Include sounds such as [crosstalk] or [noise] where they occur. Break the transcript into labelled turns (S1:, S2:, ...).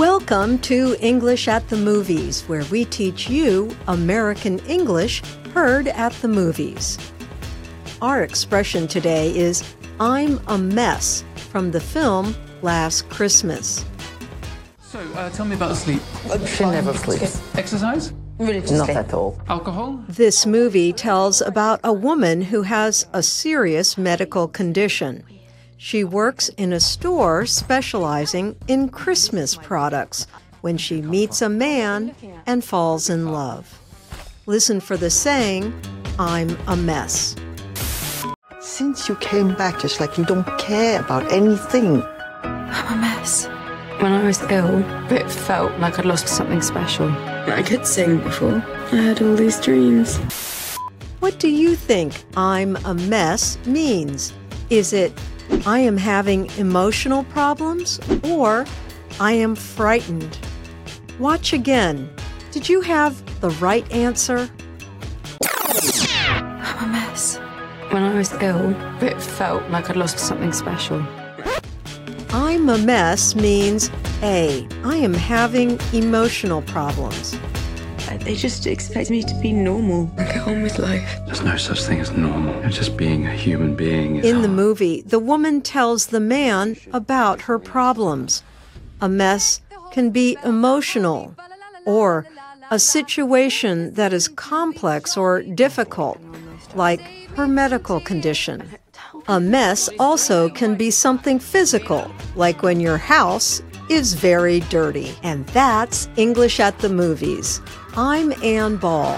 S1: Welcome to English at the Movies, where we teach you American English heard at the movies. Our expression today is I'm a mess from the film Last Christmas.
S2: So, uh, tell me about sleep.
S3: She never sleeps.
S2: Exercise?
S3: Not at all.
S2: Alcohol?
S1: This movie tells about a woman who has a serious medical condition. She works in a store specializing in Christmas products when she meets a man and falls in love. Listen for the saying, I'm a mess.
S3: Since you came back, just like you don't care about anything.
S4: I'm a mess. When I was ill, it felt like I'd lost something special. I could sing before. I had all these dreams.
S1: What do you think I'm a mess means? Is it I am having emotional problems or I am frightened? Watch again. Did you have the right answer?
S4: I'm a mess. When I was ill, it felt like I'd lost something special.
S1: I'm a mess means A. I am having emotional problems.
S4: They just expect me to be normal [laughs] on with life.
S5: There's no such thing as normal. It's Just being a human being is
S1: In the
S5: hard.
S1: movie, the woman tells the man about her problems. A mess can be emotional or a situation that is complex or difficult, like her medical condition. A mess also can be something physical, like when your house is very dirty. And that's English at the Movies. I'm Ann Ball.